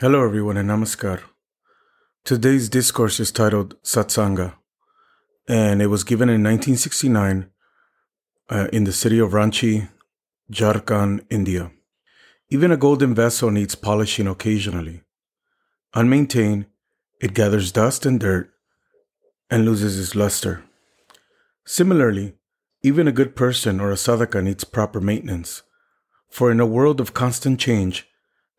Hello, everyone, and namaskar. Today's discourse is titled Satsanga, and it was given in 1969 uh, in the city of Ranchi, Jharkhand, India. Even a golden vessel needs polishing occasionally. Unmaintained, it gathers dust and dirt and loses its luster. Similarly, even a good person or a sadhaka needs proper maintenance, for in a world of constant change,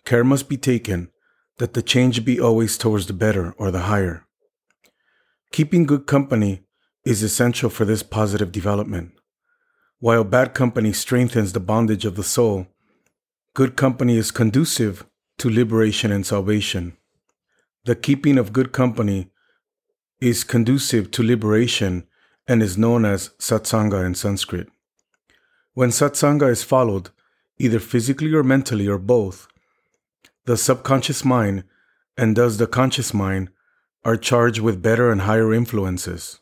care must be taken that the change be always towards the better or the higher. Keeping good company is essential for this positive development. While bad company strengthens the bondage of the soul, good company is conducive to liberation and salvation. The keeping of good company is conducive to liberation and is known as satsanga in Sanskrit. When satsanga is followed, either physically or mentally or both, the subconscious mind and thus the conscious mind are charged with better and higher influences.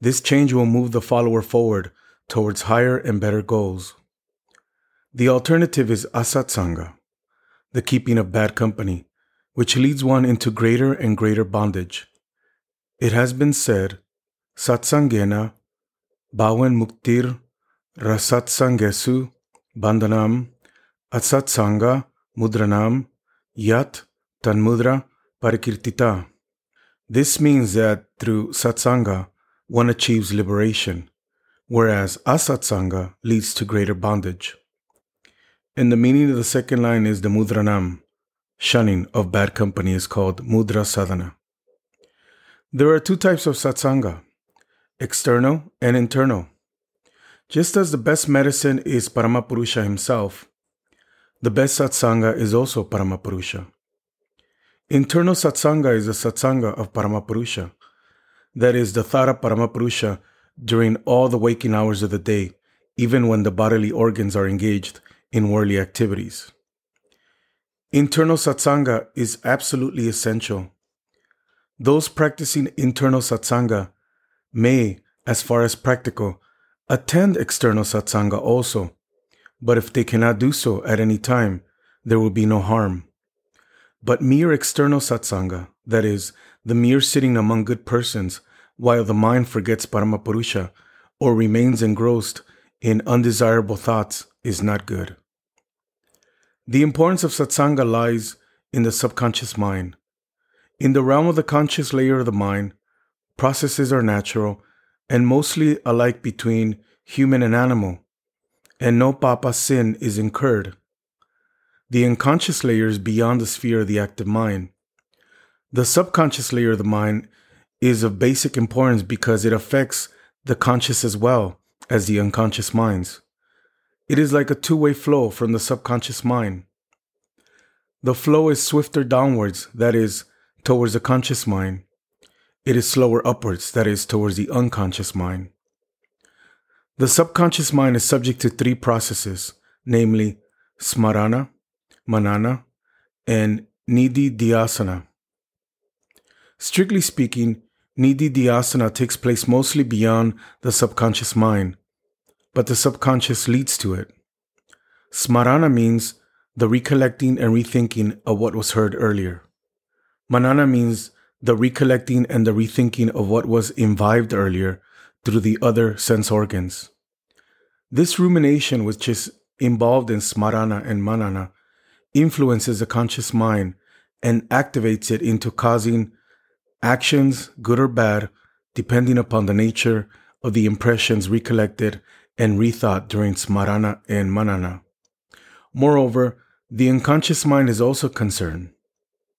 This change will move the follower forward towards higher and better goals. The alternative is asatsanga, the keeping of bad company, which leads one into greater and greater bondage. It has been said, satsangena bhavan muktir rasatsangesu bandhanam atsatsanga mudranam yat tanmudra parikirtita. This means that through satsanga, one achieves liberation, whereas asatsanga leads to greater bondage. And the meaning of the second line is the mudranam, shunning of bad company is called mudra sadhana. There are two types of satsanga external and internal. Just as the best medicine is Paramapurusha himself, the best satsanga is also Paramapurusha. Internal satsanga is the satsanga of Paramapurusha, that is the Thara Paramapurusha during all the waking hours of the day, even when the bodily organs are engaged in worldly activities. Internal satsanga is absolutely essential. Those practicing internal satsanga may, as far as practical, attend external satsanga also, but if they cannot do so at any time, there will be no harm. But mere external satsanga, that is, the mere sitting among good persons while the mind forgets Paramapurusha or remains engrossed in undesirable thoughts, is not good. The importance of satsanga lies in the subconscious mind. In the realm of the conscious layer of the mind, processes are natural and mostly alike between human and animal, and no papa sin is incurred. The unconscious layer is beyond the sphere of the active mind. The subconscious layer of the mind is of basic importance because it affects the conscious as well as the unconscious minds. It is like a two way flow from the subconscious mind. The flow is swifter downwards, that is, towards the conscious mind. It is slower upwards, that is, towards the unconscious mind. The subconscious mind is subject to three processes, namely smarana, manana, and nididhyasana. Strictly speaking, nididhyasana takes place mostly beyond the subconscious mind, but the subconscious leads to it. Smarana means the recollecting and rethinking of what was heard earlier. Manana means the recollecting and the rethinking of what was imbibed earlier through the other sense organs. This rumination, which is involved in smarana and manana, influences the conscious mind and activates it into causing actions, good or bad, depending upon the nature of the impressions recollected and rethought during smarana and manana. Moreover, the unconscious mind is also concerned.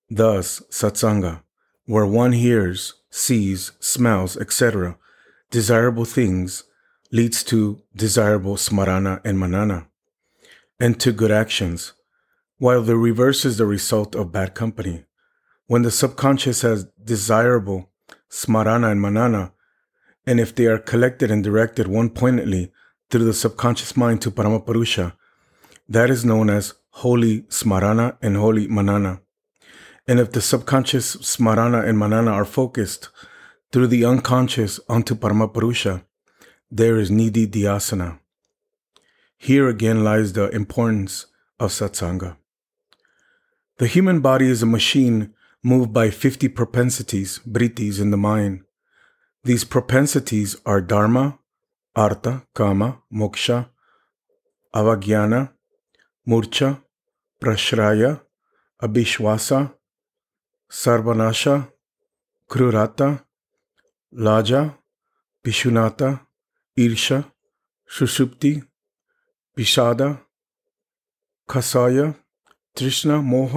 Thus, satsanga, where one hears, sees, smells, etc., desirable things, leads to desirable smarana and manana, and to good actions, while the reverse is the result of bad company. When the subconscious has desirable smarana and manana, and if they are collected and directed one pointedly through the subconscious mind to Paramapurusha, that is known as holy smarana and holy manana. And if the subconscious smarana and manana are focused through the unconscious onto Paramapurusha, there is nididhyasana. Here again lies the importance of satsanga. The human body is a machine moved by 50 propensities, brittis, in the mind. These propensities are dharma, artha, kama, moksha, avagyana, murcha, prashraya, abhishwasa, sarvanasha, krurata, लाजा पिशुनाता ईर्षा सुषुप्ति पिशादा खसाय तृष्णा मोह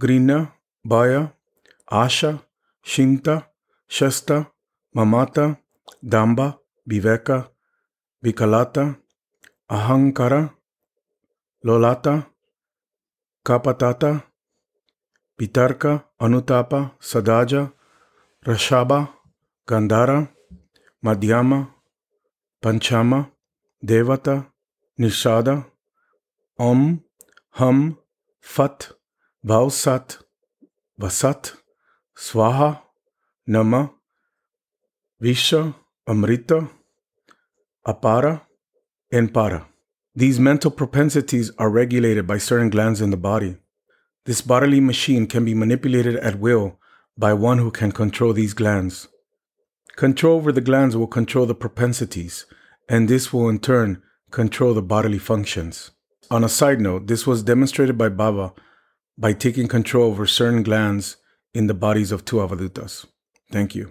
घृणा बाया आशा शिंता शस्ता ममाता दाम्बा विवेका विकलाता अहंकार लोलाता कापताता पितर्क अनुताप सदाजा रशाबा Gandhara, Madhyama, Panchama, Dhaivata, Nishada, Om, Hum, Fat, Vausat, Vasat, Swaha, Nama, Visha, Amrita, Apara, and Para. These mental propensities are regulated by certain glands in the body. This bodily machine can be manipulated at will by one who can control these glands. Control over the glands will control the propensities, and this will in turn control the bodily functions. On a side note, this was demonstrated by Baba by taking control over certain glands in the bodies of two avadhutas. Thank you.